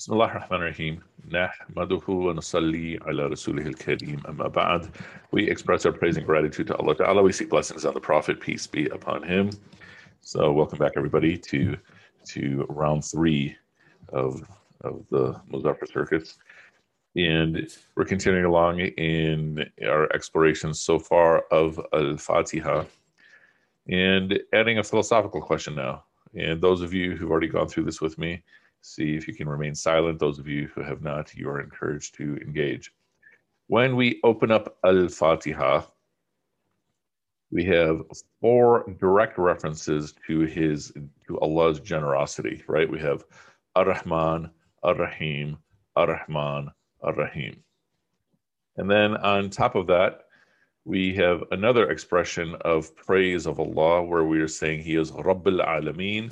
بسم الله الرحمن الرحيم نحمده ونصلي على رسوله الكريم أما بعد We express our praise and gratitude to Allah Ta'ala. We seek blessings on the Prophet, peace be upon him. So welcome back everybody to to round three of of the Muzaffar Circus. And we're continuing along in our explorations so far of Al-Fatiha and adding a philosophical question now. And those of you who've already gone through this with me, See if you can remain silent. Those of you who have not, you are encouraged to engage. When we open up Al Fatiha, we have four direct references to his to Allah's generosity, right? We have Ar-Rahman, Ar-Rahim, Ar-Rahman, Ar-Rahim. And then on top of that, we have another expression of praise of Allah where we are saying he is Rabbil Alameen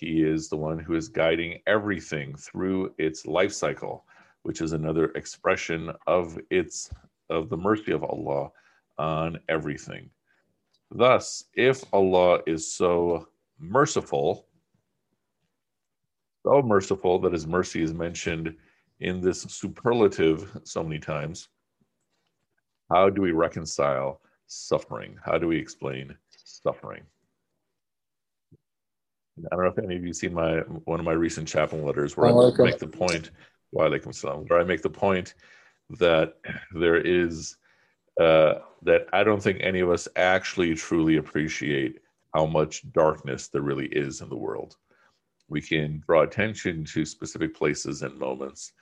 he is the one who is guiding everything through its life cycle, which is another expression of its of the mercy of Allah on everything. Thus, if Allah is so merciful, so merciful that his mercy is mentioned in this superlative so many times, how do we reconcile suffering? How do we explain suffering? I don't know if any of you seen my one of my recent chaplain letters where I make the point why they come where I make the point that there is uh, that I don't think any of us actually truly appreciate how much darkness there really is in the world. We can draw attention to specific places and moments,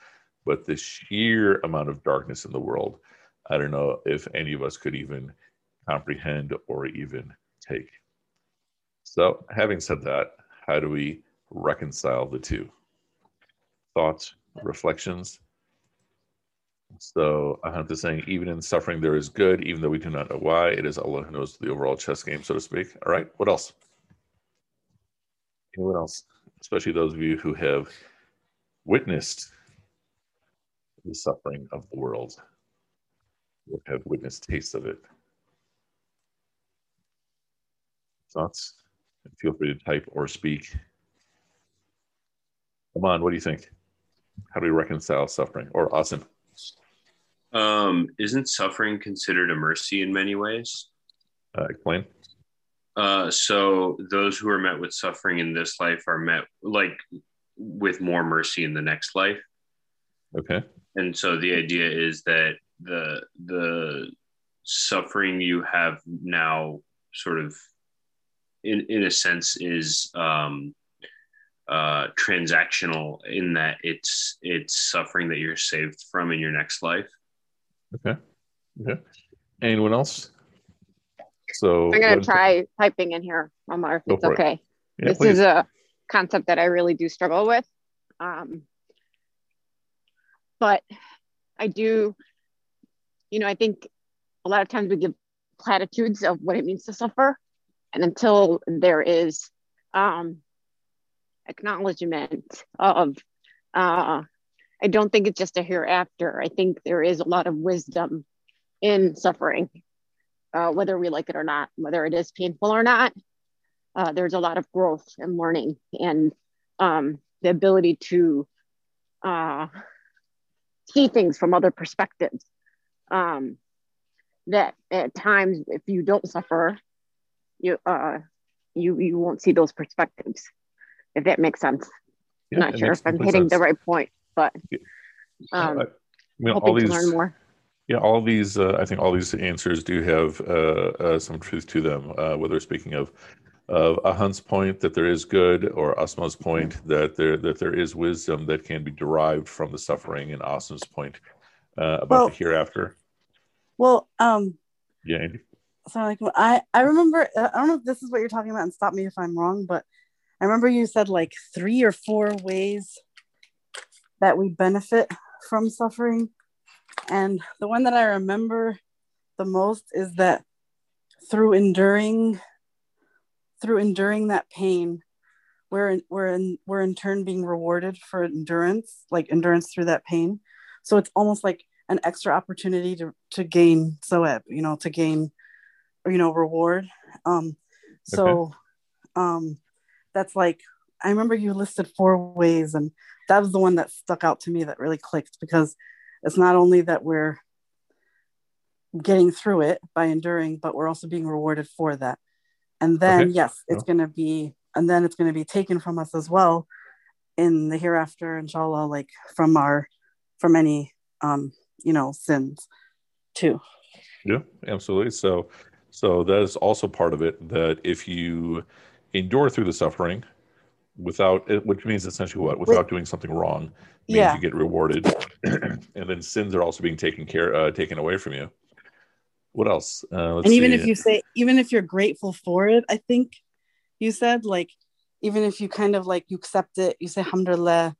but the sheer amount of darkness in the world, I don't know if any of us could even comprehend or even take. So, having said that, how do we reconcile the two? Thoughts, reflections. So Ahant is saying, even in suffering, there is good, even though we do not know why. It is Allah who knows the overall chess game, so to speak. All right, what else? Anyone else? Especially those of you who have witnessed the suffering of the world, or have witnessed taste of it. Thoughts? Feel free to type or speak. Come on, what do you think? How do we reconcile suffering? Or awesome? Um, isn't suffering considered a mercy in many ways? Uh, explain. Uh, so those who are met with suffering in this life are met like with more mercy in the next life. Okay. And so the idea is that the the suffering you have now sort of in in a sense is um, uh, transactional in that it's it's suffering that you're saved from in your next life. Okay. Okay. Anyone else? So I'm gonna try typing in here, Omar, if it's okay. It. Yeah, this please. is a concept that I really do struggle with. Um, but I do, you know, I think a lot of times we give platitudes of what it means to suffer and until there is um, acknowledgement of, uh, I don't think it's just a hereafter. I think there is a lot of wisdom in suffering, uh, whether we like it or not, whether it is painful or not. Uh, there's a lot of growth and learning and um, the ability to uh, see things from other perspectives. Um, that at times, if you don't suffer, you uh you you won't see those perspectives if that makes sense yeah, not sure if i'm hitting sense. the right point but um I mean, all these, learn more yeah all these uh, i think all these answers do have uh, uh, some truth to them uh, whether speaking of of Ahant's point that there is good, or Asma's point that there that there is wisdom that can be derived from the suffering, and Asma's point uh, about well, the hereafter. Well, um, yeah, Andy so like I I remember uh, I don't know if this is what you're talking about and stop me if I'm wrong, but I remember you said like three or four ways that we benefit from suffering. And the one that I remember the most is that through enduring through enduring that pain, we're we're in, we're in turn being rewarded for endurance, like endurance through that pain. So it's almost like an extra opportunity to to gain sawab, uh, you know, to gain you know reward um so okay. um that's like I remember you listed four ways, and that was the one that stuck out to me that really clicked because it's not only that we're getting through it by enduring, but we're also being rewarded for that. And then, okay. yes, it's going to be, and then it's going to be taken from us as well in the hereafter, inshallah, like from our, from any, um, you know, sins too. Yeah, absolutely. So, so that is also part of it that if you endure through the suffering without, which means essentially what? Without doing something wrong, means yeah. you get rewarded, and then sins are also being taken care, uh, taken away from you what else? Uh, and even see. if you say, even if you're grateful for it, I think you said like, even if you kind of like you accept it, you say alhamdulillah,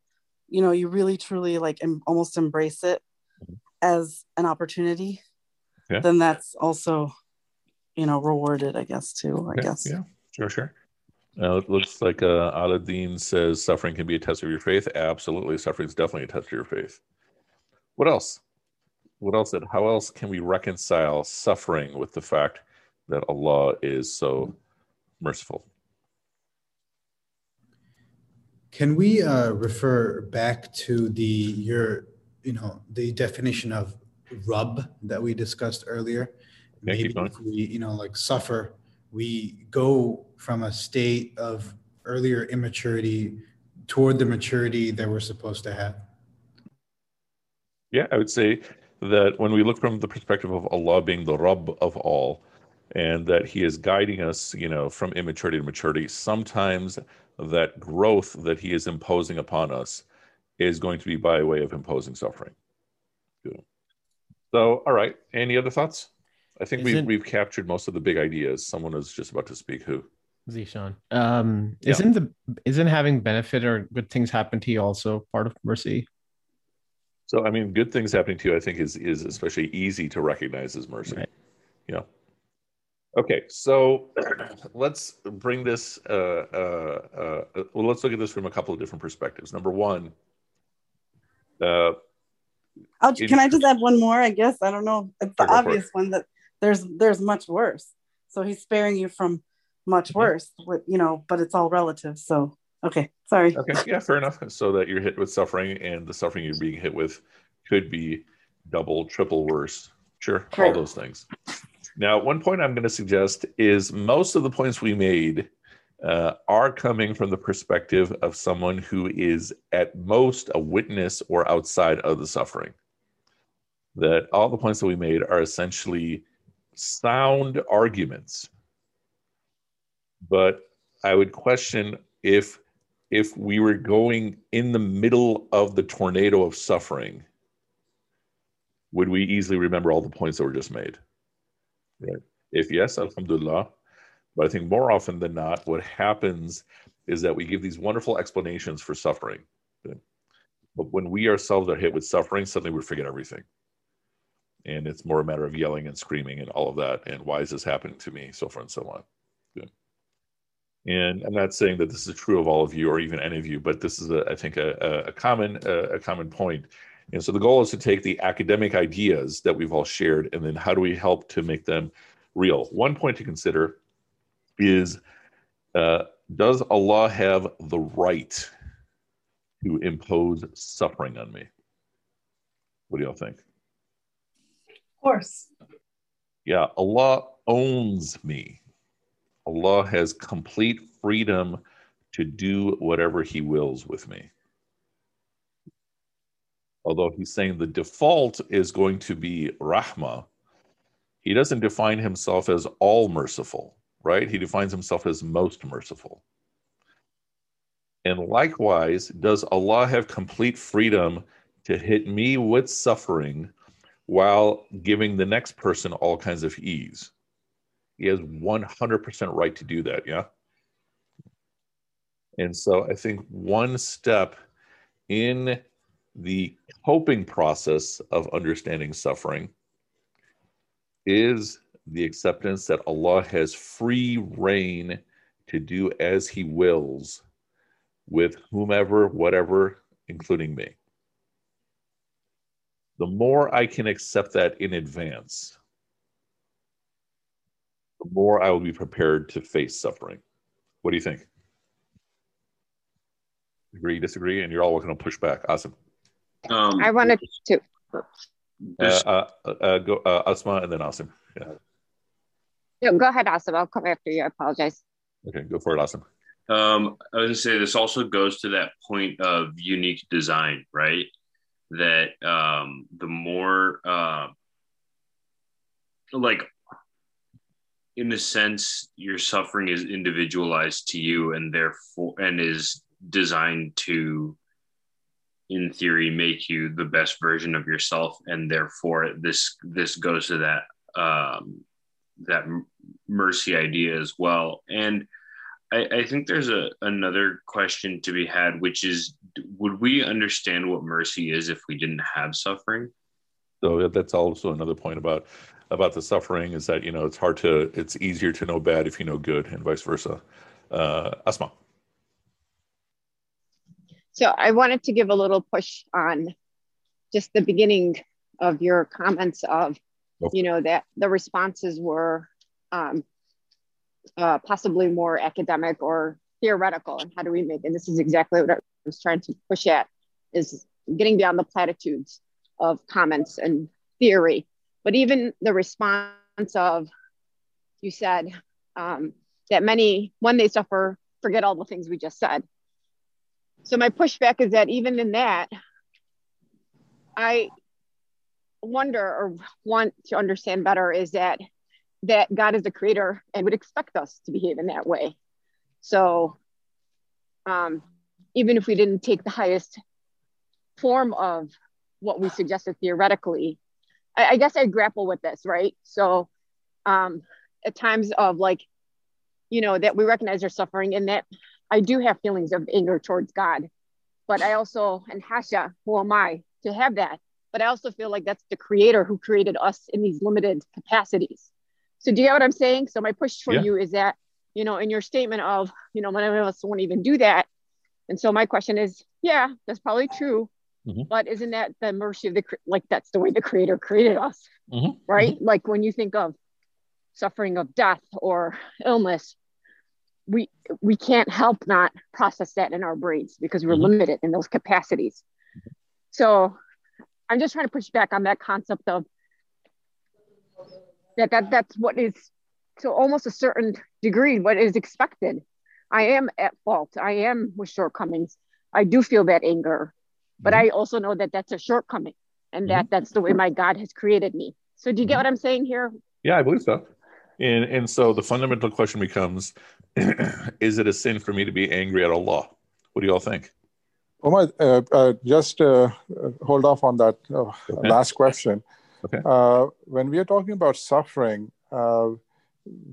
you know, you really truly like em- almost embrace it mm-hmm. as an opportunity. Yeah. Then that's also, you know, rewarded, I guess too. I yeah, guess. Yeah, sure, sure. Uh, it looks like uh, Aladdin says suffering can be a test of your faith. Absolutely, suffering is definitely a test of your faith. What else? what else did how else can we reconcile suffering with the fact that Allah is so merciful? Can we uh, refer back to the your you know the definition of Rabb that we discussed earlier? Maybe if we you know like suffer, we go from a state of earlier immaturity toward the maturity that we're supposed to have. Yeah, I would say that when we look from the perspective of Allah being the Rabb of all, and that He is guiding us, you know, from immaturity to maturity, sometimes that growth that He is imposing upon us is going to be by way of imposing suffering. So, all right. Any other thoughts? I think we've, we've captured most of the big ideas. Someone is just about to speak. Who? Zishan. Um, isn't the isn't having benefit or good things happen to you also part of mercy? So I mean, good things happening to you, I think, is is especially easy to recognize as mercy. Right. Yeah. Okay, so let's bring this. Uh, uh, uh, well, let's look at this from a couple of different perspectives. Number one, uh, I'll, can I just add one more? I guess I don't know. It's the obvious it. one that there's there's much worse. So he's sparing you from much mm-hmm. worse. With you know, but it's all relative. So Okay, sorry. Okay, yeah, fair enough. So that you're hit with suffering, and the suffering you're being hit with could be double, triple worse. Sure, sure. all those things. Now, one point I'm going to suggest is most of the points we made uh, are coming from the perspective of someone who is at most a witness or outside of the suffering. That all the points that we made are essentially sound arguments. But I would question if if we were going in the middle of the tornado of suffering, would we easily remember all the points that were just made? Right. If yes, alhamdulillah. But I think more often than not, what happens is that we give these wonderful explanations for suffering. But when we ourselves are hit with suffering, suddenly we forget everything. And it's more a matter of yelling and screaming and all of that. And why is this happening to me? So far and so on. And I'm not saying that this is true of all of you or even any of you, but this is, a, I think, a, a common a common point. And so the goal is to take the academic ideas that we've all shared, and then how do we help to make them real? One point to consider is: uh, Does Allah have the right to impose suffering on me? What do y'all think? Of course. Yeah, Allah owns me. Allah has complete freedom to do whatever He wills with me. Although He's saying the default is going to be Rahmah, He doesn't define Himself as all merciful, right? He defines Himself as most merciful. And likewise, does Allah have complete freedom to hit me with suffering while giving the next person all kinds of ease? He has 100% right to do that. Yeah. And so I think one step in the coping process of understanding suffering is the acceptance that Allah has free reign to do as He wills with whomever, whatever, including me. The more I can accept that in advance, the more I will be prepared to face suffering. What do you think? Agree, disagree, and you're all welcome to push back. Awesome. Um, I wanted to. Uh, uh, uh, go, uh, Asma and then Asim. Yeah. No, go ahead, Asim. I'll come after you. I apologize. Okay, go for it, Asim. Um, I was gonna say this also goes to that point of unique design, right? That um, the more uh, like in a sense your suffering is individualized to you and therefore and is designed to in theory make you the best version of yourself. And therefore this this goes to that um that mercy idea as well. And I, I think there's a another question to be had which is would we understand what mercy is if we didn't have suffering? So that's also another point about about the suffering is that you know it's hard to it's easier to know bad if you know good and vice versa. Uh asma. So i wanted to give a little push on just the beginning of your comments of okay. you know that the responses were um uh, possibly more academic or theoretical and how do we make and this is exactly what i was trying to push at is getting beyond the platitudes of comments and theory but even the response of, you said um, that many, when they suffer, forget all the things we just said. So my pushback is that even in that, I wonder or want to understand better is that that God is the creator and would expect us to behave in that way. So um, even if we didn't take the highest form of what we suggested theoretically, I, I guess I grapple with this, right? So um, at times of like, you know, that we recognize our suffering and that I do have feelings of anger towards God. But I also, and Hasha, who am I to have that? But I also feel like that's the creator who created us in these limited capacities. So do you get what I'm saying? So my push for yeah. you is that, you know, in your statement of, you know, many of us won't even do that. And so my question is, yeah, that's probably true. Mm-hmm. But isn't that the mercy of the like that's the way the creator created us, mm-hmm. right? Mm-hmm. Like when you think of suffering of death or illness, we we can't help not process that in our brains because we're mm-hmm. limited in those capacities. So I'm just trying to push back on that concept of that that that's what is to almost a certain degree what is expected. I am at fault. I am with shortcomings. I do feel that anger but mm-hmm. I also know that that's a shortcoming and that mm-hmm. that's the way my God has created me. So do you get mm-hmm. what I'm saying here? Yeah, I believe so. And and so the fundamental question becomes: Is it a sin for me to be angry at Allah? What do you all think? Omar, uh, uh, just uh, hold off on that uh, last question. Okay. Uh, when we are talking about suffering, uh,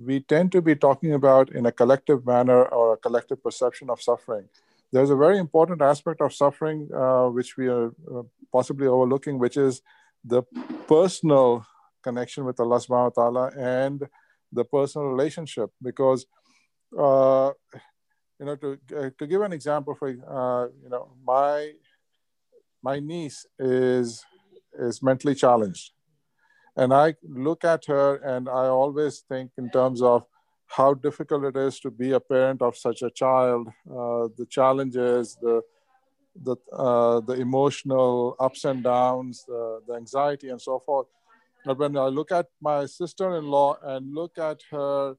we tend to be talking about in a collective manner or a collective perception of suffering there's a very important aspect of suffering uh, which we are uh, possibly overlooking, which is the personal connection with Allah subhanahu wa ta'ala and the personal relationship. Because, uh, you know, to, uh, to give an example, for, you know, my, my niece is, is mentally challenged. And I look at her and I always think in terms of how difficult it is to be a parent of such a child, uh, the challenges, the the uh, the emotional ups and downs, the, the anxiety, and so forth. But when I look at my sister-in-law and look at her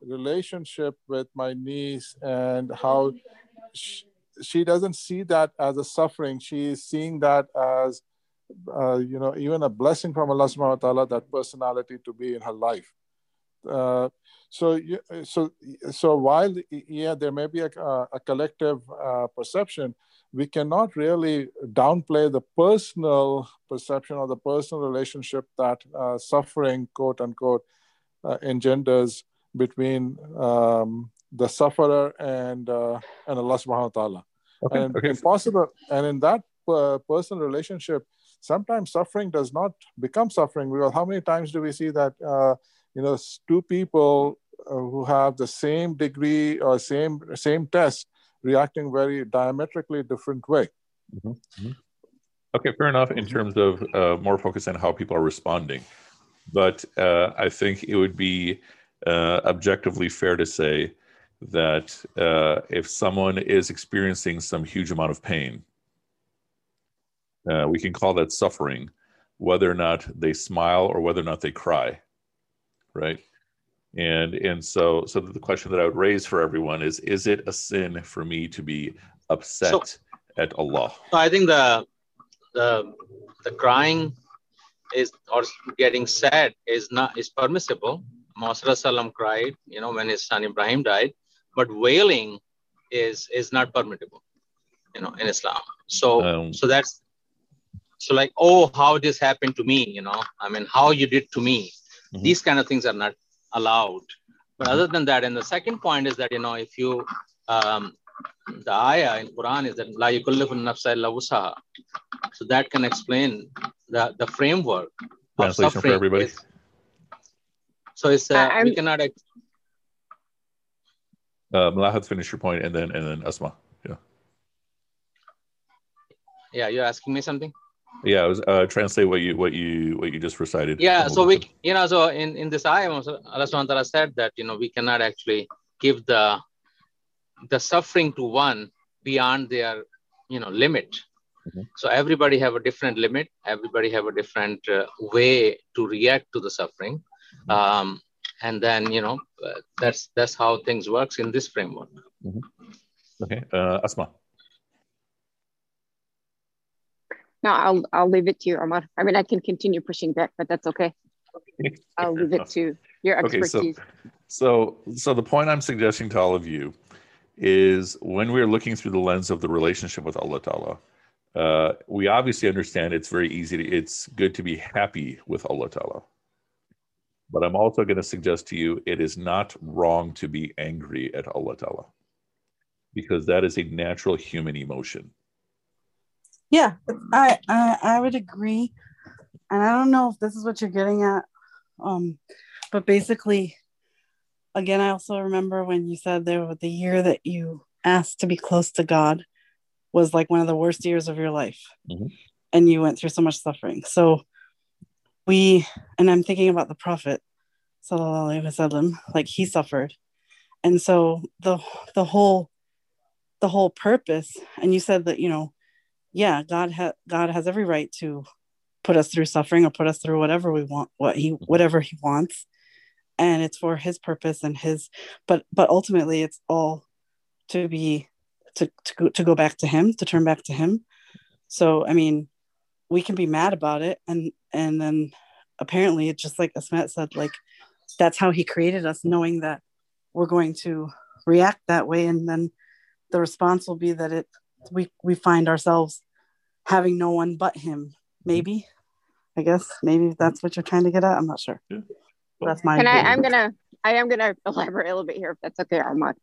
relationship with my niece and how she, she doesn't see that as a suffering, she is seeing that as uh, you know even a blessing from Allah subhanahu wa ta'ala that personality to be in her life. Uh, so, so, so while yeah, there may be a, a collective uh, perception, we cannot really downplay the personal perception or the personal relationship that uh, suffering, quote unquote, uh, engenders between um, the sufferer and uh, and Allah Subhanahu wa Taala. Okay, and okay. impossible, and in that uh, personal relationship, sometimes suffering does not become suffering. Because how many times do we see that? Uh, you know, two people uh, who have the same degree or same same test reacting very diametrically different way. Mm-hmm. mm-hmm. Okay, fair enough. In terms of uh, more focus on how people are responding, but uh, I think it would be uh, objectively fair to say that uh, if someone is experiencing some huge amount of pain, uh, we can call that suffering, whether or not they smile or whether or not they cry, right? And and so so the question that I would raise for everyone is: Is it a sin for me to be upset so, at Allah? So I think the the the crying is or getting sad is not is permissible. Muhammad Salam cried, you know, when his son Ibrahim died, but wailing is is not permissible, you know, in Islam. So um, so that's so like, oh, how this happened to me, you know, I mean, how you did to me. Mm-hmm. These kind of things are not allowed. But other than that, and the second point is that you know, if you um, the ayah in Quran is that la yukallifu nafsa illa wusaha. So that can explain the, the framework Translation for everybody. Is, so it's uh, we cannot. Ex- uh, Malahat, finish your point, and then and then Asma. Yeah. Yeah, you're asking me something. Yeah, I was uh, translate what you what you what you just recited. Yeah, so we you know so in in this ayah, Allah Subhanahu said that you know we cannot actually give the the suffering to one beyond their you know limit mm-hmm. so everybody have a different limit everybody have a different uh, way to react to the suffering mm-hmm. um, and then you know uh, that's that's how things works in this framework mm-hmm. okay uh, asma no i'll i'll leave it to you omar i mean i can continue pushing back but that's okay i'll leave it to your expertise okay, so, so so the point i'm suggesting to all of you is when we're looking through the lens of the relationship with Allah Ta'ala, uh, we obviously understand it's very easy to, it's good to be happy with Allah Ta'ala. But I'm also going to suggest to you it is not wrong to be angry at Allah Ta'ala because that is a natural human emotion. Yeah, I, I, I would agree. And I don't know if this is what you're getting at. Um, but basically, again, I also remember when you said there the year that you asked to be close to God was like one of the worst years of your life. Mm-hmm. And you went through so much suffering. So we, and I'm thinking about the Prophet, sallallahu alaihi wasallam, like he suffered. And so the the whole the whole purpose, and you said that, you know, yeah, God has God has every right to put us through suffering or put us through whatever we want, what he mm-hmm. whatever he wants. And it's for his purpose and his but but ultimately it's all to be to to go, to go back to him to turn back to him. So i mean we can be mad about it. And and then apparently it's just like asmat said like that's how he created us knowing that we're going to react that way. And then the response will be that it we we find ourselves having no one but him maybe i guess maybe that's what you're trying to get at i'm not sure yeah that's my. Can I? I'm gonna. I am gonna elaborate a little bit here, if that's okay, Armand.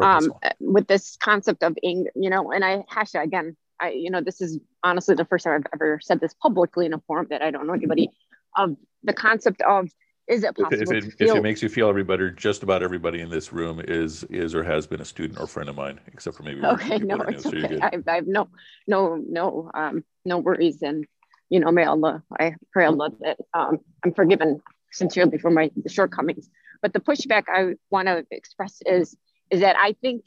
Um, with this concept of anger, you know, and I Hasha again. I, you know, this is honestly the first time I've ever said this publicly in a forum that I don't know anybody. Of the concept of is it possible if, if, it, feel... if it makes you feel every better just about everybody in this room is is or has been a student or friend of mine except for maybe okay no it's okay. I, I have no no no um no worries and you know may allah i pray allah that um i'm forgiven sincerely for my shortcomings. But the pushback I want to express is is that I think,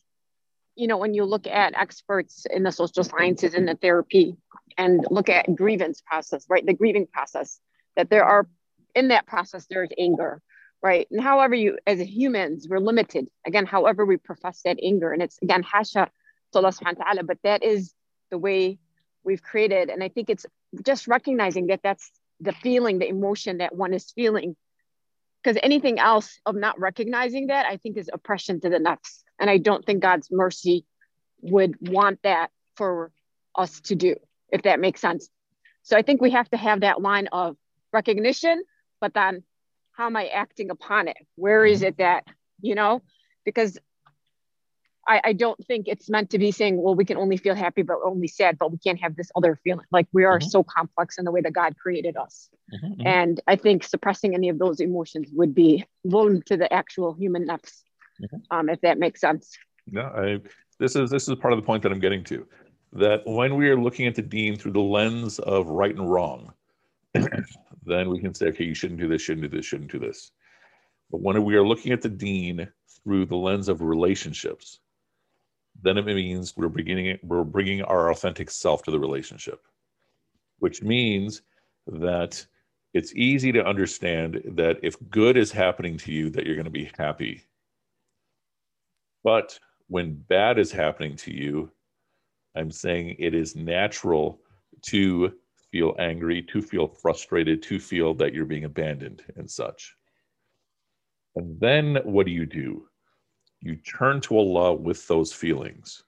you know, when you look at experts in the social sciences and the therapy and look at grievance process, right, the grieving process, that there are in that process there's anger, right? And however you, as humans, we're limited. Again, however we profess that anger, and it's again hasha to Allah subhanahu wa ta'ala, but that is the way we've created. And I think it's just recognizing that that's the feeling, the emotion that one is feeling. Because anything else of not recognizing that, I think is oppression to the nafs. And I don't think God's mercy would want that for us to do, if that makes sense. So I think we have to have that line of recognition, but then how am I acting upon it? Where is it that, you know, because I, I, don't think it's meant to be saying, well, we can only feel happy, but only sad, but we can't have this other feeling. Like we are mm-hmm. so complex in the way that God created us. Mm-hmm, mm-hmm. And I think suppressing any of those emotions would be vulnerable to the actual human nafs, mm-hmm. um, if that makes sense. No, I, this is this is part of the point that I'm getting to. That when we are looking at the deen through the lens of right and wrong, then we can say, okay, you shouldn't do this, shouldn't do this, shouldn't do this. But when we are looking at the deen through the lens of relationships, then it means we're beginning we're bringing our authentic self to the relationship, which means that it's easy to understand that if good is happening to you, that you're going to be happy. But when bad is happening to you, I'm saying it is natural to feel angry, to feel frustrated, to feel that you're being abandoned and such. And then what do you do? You turn to Allah with those feelings.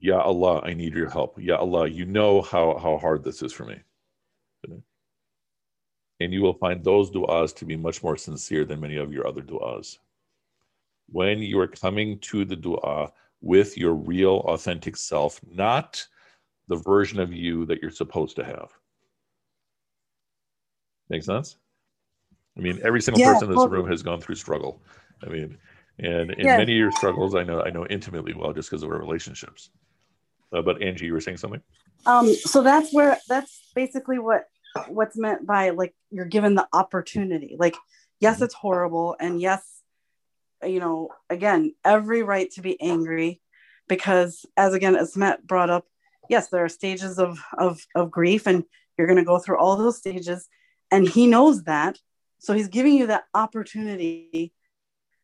Ya Allah, I need your help. Ya Allah, you know how, how hard this is for me. And you will find those du'as to be much more sincere than many of your other du'as. When you are coming to the du'a with your real, authentic self, not the version of you that you're supposed to have. Make sense? I mean, every single yeah, person in this room has gone through struggle. I mean, and in yeah. many of your struggles, I know I know intimately well just because of our relationships. Uh, but Angie, you were saying something. Um, so that's where that's basically what what's meant by like you're given the opportunity. Like, yes, mm-hmm. it's horrible, and yes, you know, again, every right to be angry, because as again as Matt brought up, yes, there are stages of of of grief, and you're going to go through all those stages, and he knows that, so he's giving you that opportunity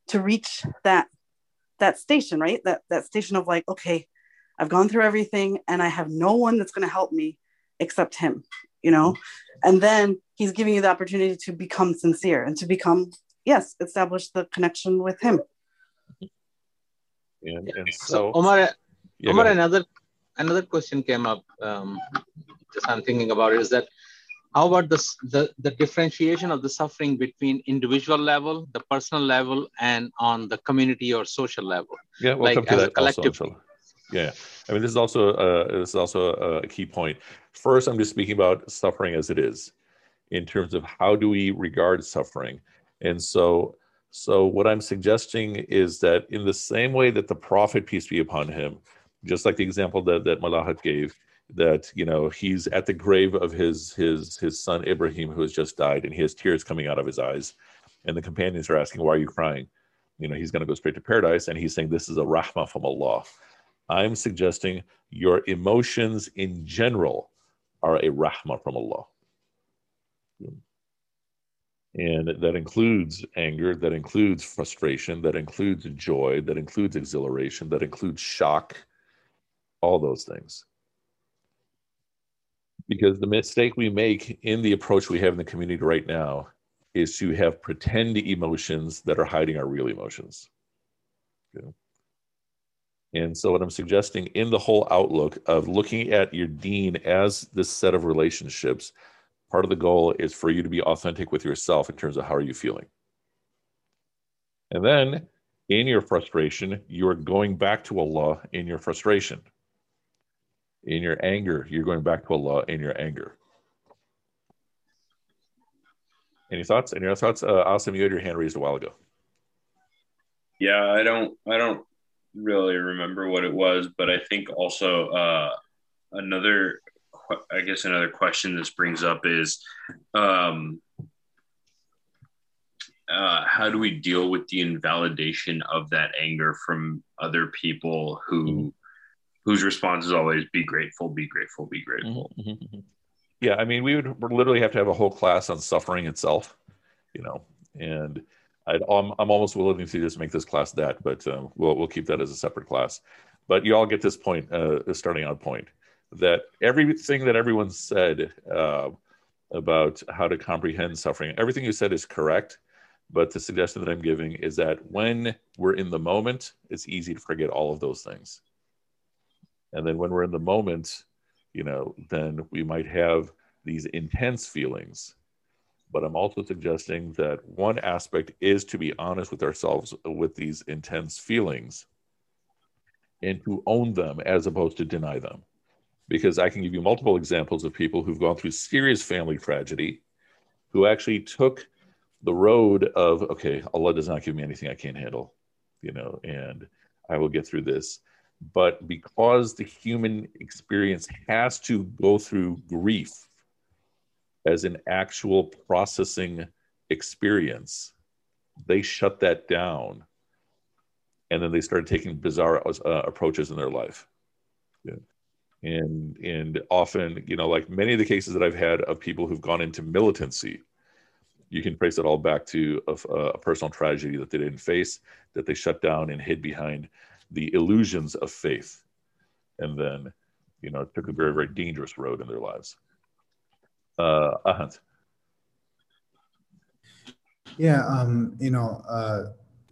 to reach that that station, right? That that station of like, okay, I've gone through everything and I have no one that's going to help me except him, you know? And then he's giving you the opportunity to become sincere and to become, yes, establish the connection with him. And, and so, so Omar, yeah, Omar another another question came up. Um, just I'm thinking about it is that how about this, the, the differentiation of the suffering between individual level, the personal level, and on the community or social level? Yeah, we'll like come to that collective. Also, yeah, I mean, this is also uh, this is also a key point. First, I'm just speaking about suffering as it is, in terms of how do we regard suffering, and so so what I'm suggesting is that in the same way that the Prophet peace be upon him, just like the example that that Malahat gave, that you know he's at the grave of his his his son Ibrahim who has just died, and he has tears coming out of his eyes, and the companions are asking, "Why are you crying?" You know, he's going to go straight to paradise, and he's saying, "This is a rahmah from Allah." I'm suggesting your emotions in general are a rahmah from Allah. And that includes anger, that includes frustration, that includes joy, that includes exhilaration, that includes shock, all those things. Because the mistake we make in the approach we have in the community right now is to have pretend emotions that are hiding our real emotions. Okay. And so, what I'm suggesting in the whole outlook of looking at your deen as this set of relationships, part of the goal is for you to be authentic with yourself in terms of how are you feeling. And then, in your frustration, you are going back to Allah in your frustration. In your anger, you're going back to Allah in your anger. Any thoughts? Any other thoughts? Uh, Asim, you had your hand raised a while ago. Yeah, I don't. I don't really remember what it was, but I think also uh, another, I guess another question this brings up is, um, uh, how do we deal with the invalidation of that anger from other people who, mm-hmm. Whose response is always be grateful, be grateful, be grateful. Mm-hmm. mm-hmm. Yeah, I mean, we would literally have to have a whole class on suffering itself, you know, and i am I'm almost willing to just make this class that, but um, we'll we'll keep that as a separate class. But you all get this point, uh, starting out point, that everything that everyone said uh, about how to comprehend suffering, everything you said is correct. But the suggestion that I'm giving is that when we're in the moment, it's easy to forget all of those things. And then when we're in the moment, you know, then we might have these intense feelings but I'm also suggesting that one aspect is to be honest with ourselves with these intense feelings and to own them as opposed to deny them. Because I can give you multiple examples of people who've gone through serious family tragedy who actually took the road of, okay, Allah does not give me anything I can't handle, you know, and I will get through this. But because the human experience has to go through grief as an actual processing experience, they shut that down and then they started taking bizarre uh, approaches in their life yeah. and and often you know like many of the cases that i've had of people who've gone into militancy you can trace it all back to a, a personal tragedy that they didn't face that they shut down and hid behind the illusions of faith and then you know took a very very dangerous road in their lives uh Ahant. yeah um you know uh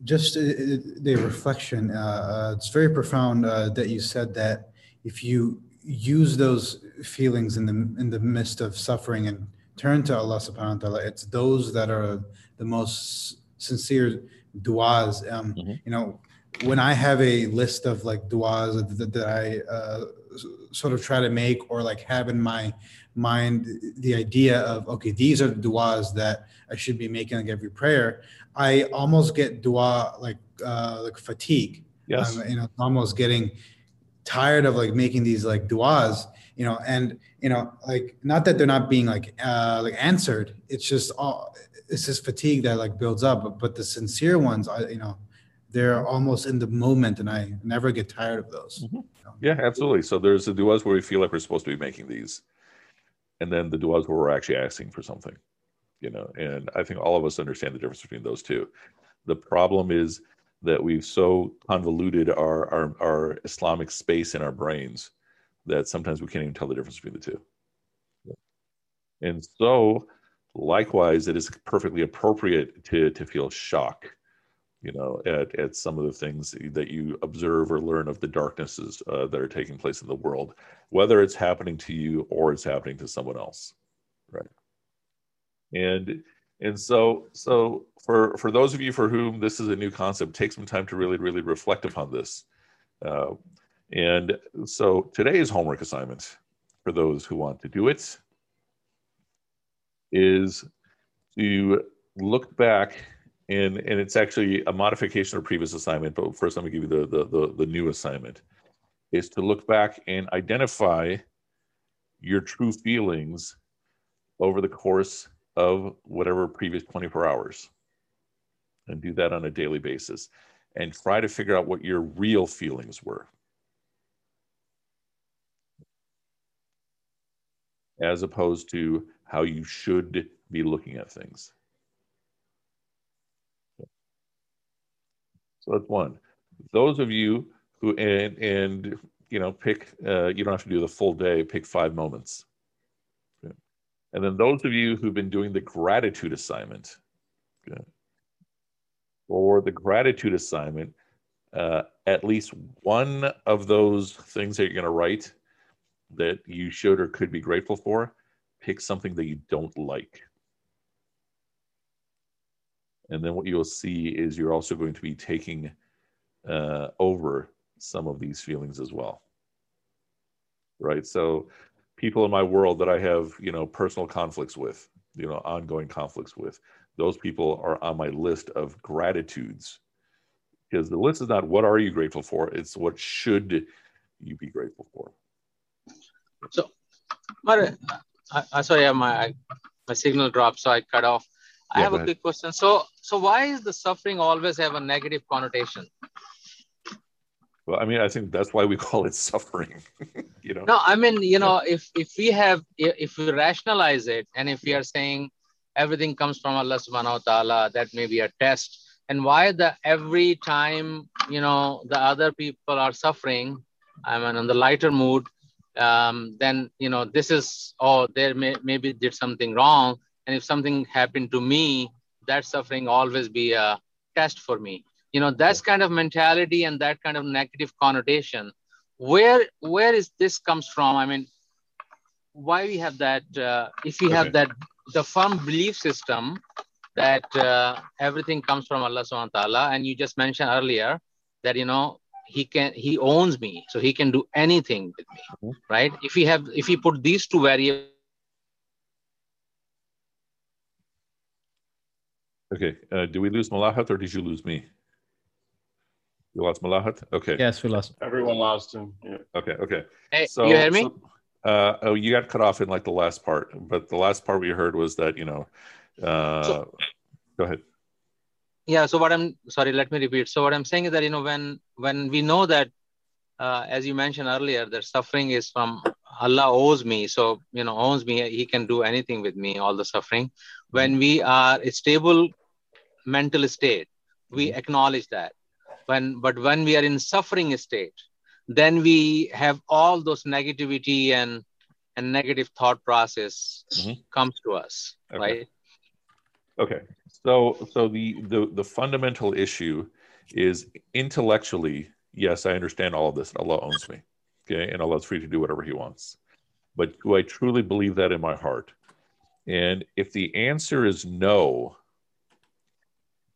just uh, the reflection uh, uh, it's very profound uh, that you said that if you use those feelings in the in the midst of suffering and turn to Allah subhanahu wa ta'ala it's those that are the most sincere du'as um, mm-hmm. you know when I have a list of like du'as that, that I uh, sort of try to make or like have in my mind the idea of okay these are the du'as that I should be making like every prayer I almost get du'a like uh, like fatigue. Yes. Um, you know almost getting tired of like making these like du'as you know and you know like not that they're not being like uh like answered it's just all it's just fatigue that like builds up but, but the sincere ones I you know they're almost in the moment and i never get tired of those. Mm-hmm. yeah absolutely. So there's the duas where we feel like we're supposed to be making these and then the duas where we're actually asking for something you know and i think all of us understand the difference between those two. The problem is that we've so convoluted our our, our islamic space in our brains that sometimes we can't even tell the difference between the two. And so likewise it is perfectly appropriate to to feel shock you know, at, at some of the things that you observe or learn of the darknesses uh, that are taking place in the world, whether it's happening to you or it's happening to someone else, right? And and so so for for those of you for whom this is a new concept, take some time to really really reflect upon this. Uh, and so today's homework assignment for those who want to do it is to look back and and it's actually a modification of previous assignment. But first, let me give you the, the the the, new assignment is to look back and identify your true feelings over the course of whatever previous 24 hours and do that on a daily basis and try to figure out what your real feelings were as opposed to how you should be looking at things So that's one. Those of you who and and you know pick uh, you don't have to do the full day. Pick five moments. And then those of you who've been doing the gratitude assignment, okay, or the gratitude assignment, uh, at least one of those things that you're going to write that you should or could be grateful for, pick something that you don't like. And then what you'll see is you're also going to be taking uh, over some of these feelings as well. Right. So people in my world that I have, you know, personal conflicts with, you know, ongoing conflicts with, those people are on my list of gratitudes. Because the list is not what are you grateful for, it's what should you be grateful for. So, I, I sorry, my my signal dropped, so I cut off. I have a quick question. So, so why is the suffering always have a negative connotation? Well, I mean, I think that's why we call it suffering. you know. No, I mean, you know, if if we have if we rationalize it, and if we are saying everything comes from Allah Subhanahu wa Taala, that may be a test. And why the every time you know the other people are suffering, I mean, in the lighter mood, um, then you know this is oh, they may maybe did something wrong and if something happened to me that suffering always be a test for me. You know that's kind of mentality and that kind of negative connotation. Where where is this comes from? I mean why we have that uh, if we have that the firm belief system that uh, everything comes from allah subhanahu wa ta'ala. And you just mentioned earlier that you know he can he owns me so he can do anything with me mm-hmm. right? If we have if we put these two variables Okay. Uh, did we lose Malahat or did you lose me? You lost Malahat? Okay. Yes, we lost. Everyone lost him. Yeah. Okay. Okay. Hey, so, you hear me? So, uh, oh, you got cut off in like the last part, but the last part we heard was that, you know, uh, so, go ahead. yeah. So what I'm sorry, let me repeat. So what I'm saying is that you know when when we know that, uh, as you mentioned earlier, that suffering is from Allah owes me. So you know owns me. He can do anything with me. All the suffering. When we are a stable mental state, we mm-hmm. acknowledge that. When but when we are in suffering state, then we have all those negativity and and negative thought process mm-hmm. comes to us, okay. right? Okay. So so the, the the fundamental issue is intellectually, yes, I understand all of this. Allah owns me. Okay, and Allah is free to do whatever he wants. But do I truly believe that in my heart? And if the answer is no,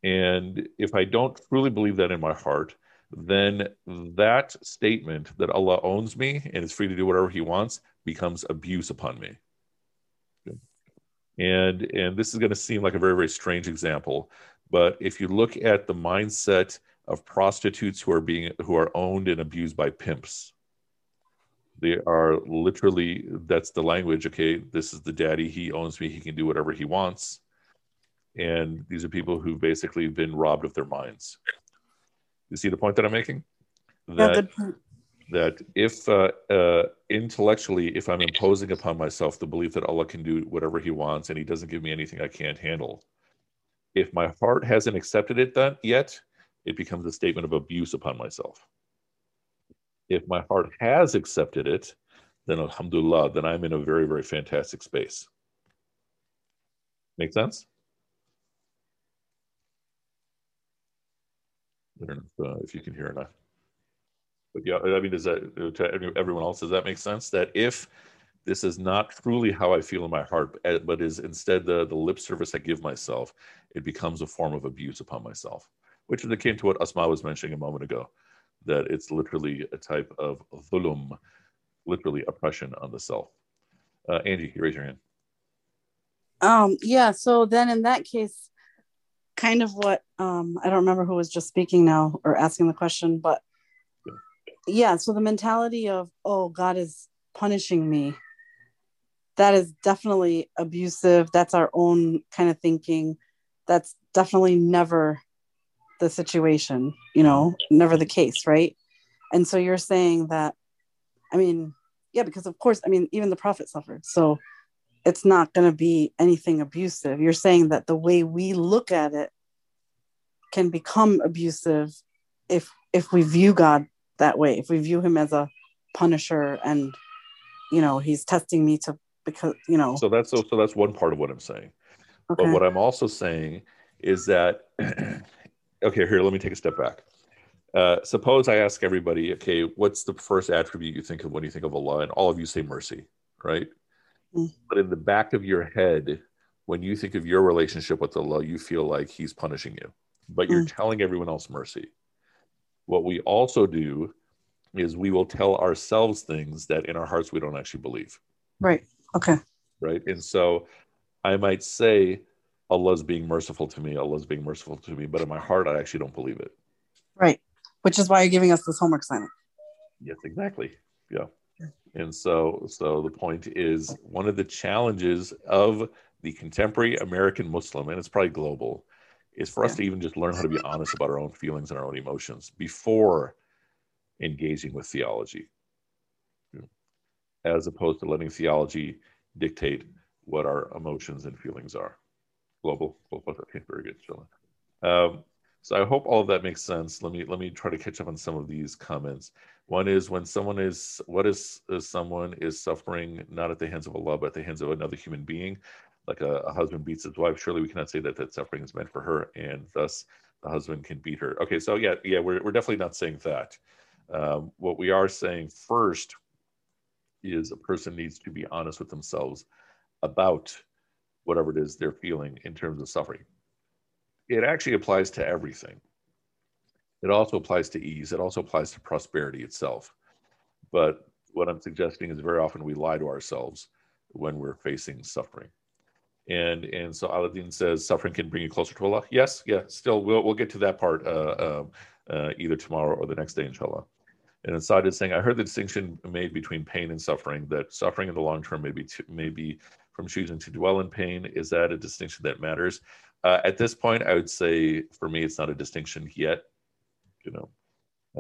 and if I don't truly believe that in my heart, then that statement that Allah owns me and is free to do whatever he wants becomes abuse upon me. And and this is going to seem like a very very strange example, but if you look at the mindset of prostitutes who are being who are owned and abused by pimps, they are literally that's the language. Okay, this is the daddy. He owns me. He can do whatever he wants. And these are people who've basically been robbed of their minds. You see the point that I'm making? That, yeah, that if uh, uh, intellectually, if I'm imposing upon myself the belief that Allah can do whatever He wants and He doesn't give me anything I can't handle, if my heart hasn't accepted it that yet, it becomes a statement of abuse upon myself. If my heart has accepted it, then Alhamdulillah, then I'm in a very, very fantastic space. Make sense? I don't know if, uh, if you can hear or not. But yeah, I mean, does that to everyone else? Does that make sense? That if this is not truly how I feel in my heart, eh, but is instead the the lip service I give myself, it becomes a form of abuse upon myself, which is akin to what Asma was mentioning a moment ago, that it's literally a type of dhulum, literally oppression on the self. Uh, Angie, raise your hand. Um, yeah. So then, in that case, kind of what um, I don't remember who was just speaking now or asking the question, but yeah, so the mentality of, oh, God is punishing me, that is definitely abusive. That's our own kind of thinking. That's definitely never the situation, you know, never the case, right? And so you're saying that, I mean, yeah, because of course, I mean, even the prophet suffered. So it's not going to be anything abusive. You're saying that the way we look at it can become abusive if if we view God that way. If we view him as a punisher and you know, he's testing me to because, you know. So that's so, so that's one part of what I'm saying. Okay. But what I'm also saying is that okay, here, let me take a step back. Uh, suppose I ask everybody, okay, what's the first attribute you think of when you think of Allah? And all of you say mercy, right? Mm. But in the back of your head, when you think of your relationship with Allah, you feel like He's punishing you, but you're mm. telling everyone else mercy. What we also do is we will tell ourselves things that in our hearts we don't actually believe. Right. Okay. Right. And so I might say, Allah's being merciful to me, Allah's being merciful to me, but in my heart, I actually don't believe it. Right. Which is why you're giving us this homework assignment. Yes, exactly. Yeah. And so, so the point is one of the challenges of the contemporary American Muslim, and it's probably global, is for us yeah. to even just learn how to be honest about our own feelings and our own emotions before engaging with theology, as opposed to letting theology dictate what our emotions and feelings are. Global, global. Okay, very good, Um, so I hope all of that makes sense. Let me let me try to catch up on some of these comments. One is when someone is what is, is someone is suffering not at the hands of Allah but at the hands of another human being, like a, a husband beats his wife. Surely we cannot say that that suffering is meant for her, and thus the husband can beat her. Okay, so yeah, yeah, we're we're definitely not saying that. Um, what we are saying first is a person needs to be honest with themselves about whatever it is they're feeling in terms of suffering. It actually applies to everything. It also applies to ease. It also applies to prosperity itself. But what I'm suggesting is very often we lie to ourselves when we're facing suffering. And and so Aladdin says suffering can bring you closer to Allah. Yes, yeah. Still, we'll we'll get to that part uh, um, uh, either tomorrow or the next day, inshallah. And inside is saying, I heard the distinction made between pain and suffering. That suffering in the long term may be to, may be from choosing to dwell in pain. Is that a distinction that matters? Uh, at this point, I would say for me, it's not a distinction yet. You know,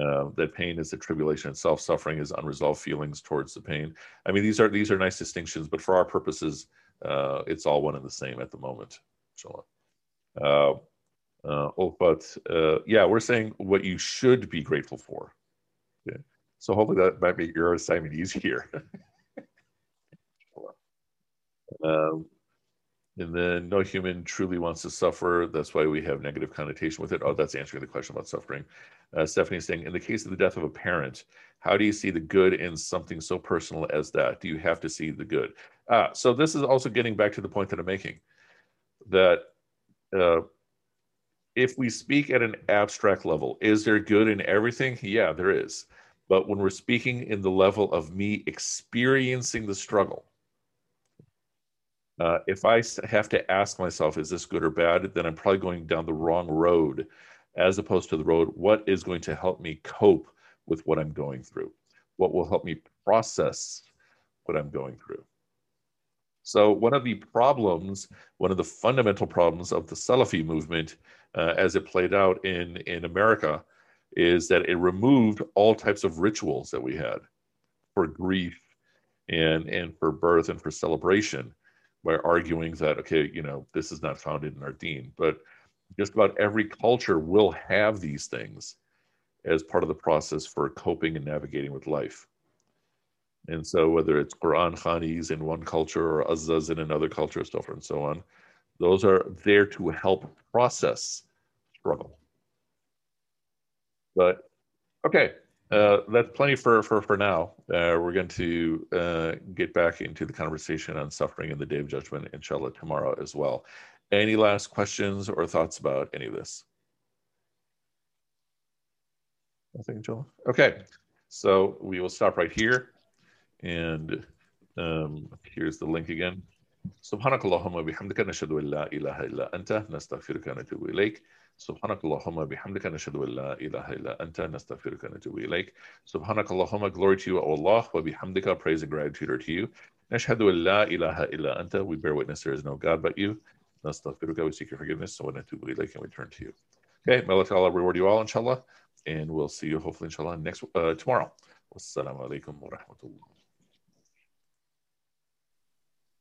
uh, that pain is a tribulation itself. Suffering is unresolved feelings towards the pain. I mean, these are these are nice distinctions, but for our purposes, uh, it's all one and the same at the moment. So, uh, uh, oh, but uh, yeah, we're saying what you should be grateful for. Okay. So hopefully that might make your assignment easier. um, and then no human truly wants to suffer. That's why we have negative connotation with it. Oh, that's answering the question about suffering. Uh, Stephanie saying, in the case of the death of a parent, how do you see the good in something so personal as that? Do you have to see the good? Uh, so this is also getting back to the point that I'm making, that uh, if we speak at an abstract level, is there good in everything? Yeah, there is. But when we're speaking in the level of me experiencing the struggle, uh, if I have to ask myself, is this good or bad, then I'm probably going down the wrong road as opposed to the road, what is going to help me cope with what I'm going through? What will help me process what I'm going through? So, one of the problems, one of the fundamental problems of the Salafi movement uh, as it played out in, in America is that it removed all types of rituals that we had for grief and, and for birth and for celebration by arguing that, okay, you know, this is not founded in our deen. But just about every culture will have these things as part of the process for coping and navigating with life. And so, whether it's Quran Khanis in one culture or Azzas in another culture, so forth and so on, those are there to help process struggle. But okay, uh, that's plenty for for for now. Uh, we're going to uh, get back into the conversation on suffering and the day of judgment, inshallah, tomorrow as well. Any last questions or thoughts about any of this? Nothing, Joel? Okay, so we will stop right here. And um, here's the link again. سبحانك اللهم وبحمدك نشهد أن لا إله إلا أنت نستغفرك ونتوب إليك سبحانك اللهم بحمدك نشهد أن لا إله إلا أنت نستغفرك ونتوب إليك سبحانك اللهم glory to you O Allah وبحمدك praise and gratitude are to you نشهد أن لا إله إلا أنت we bear witness there is no God but you نستغفرك we seek your forgiveness ونتوب إليك and we turn to you okay may Allah reward you all inshallah and we'll see you hopefully inshallah next uh, tomorrow wassalamu alaikum wa rahmatullah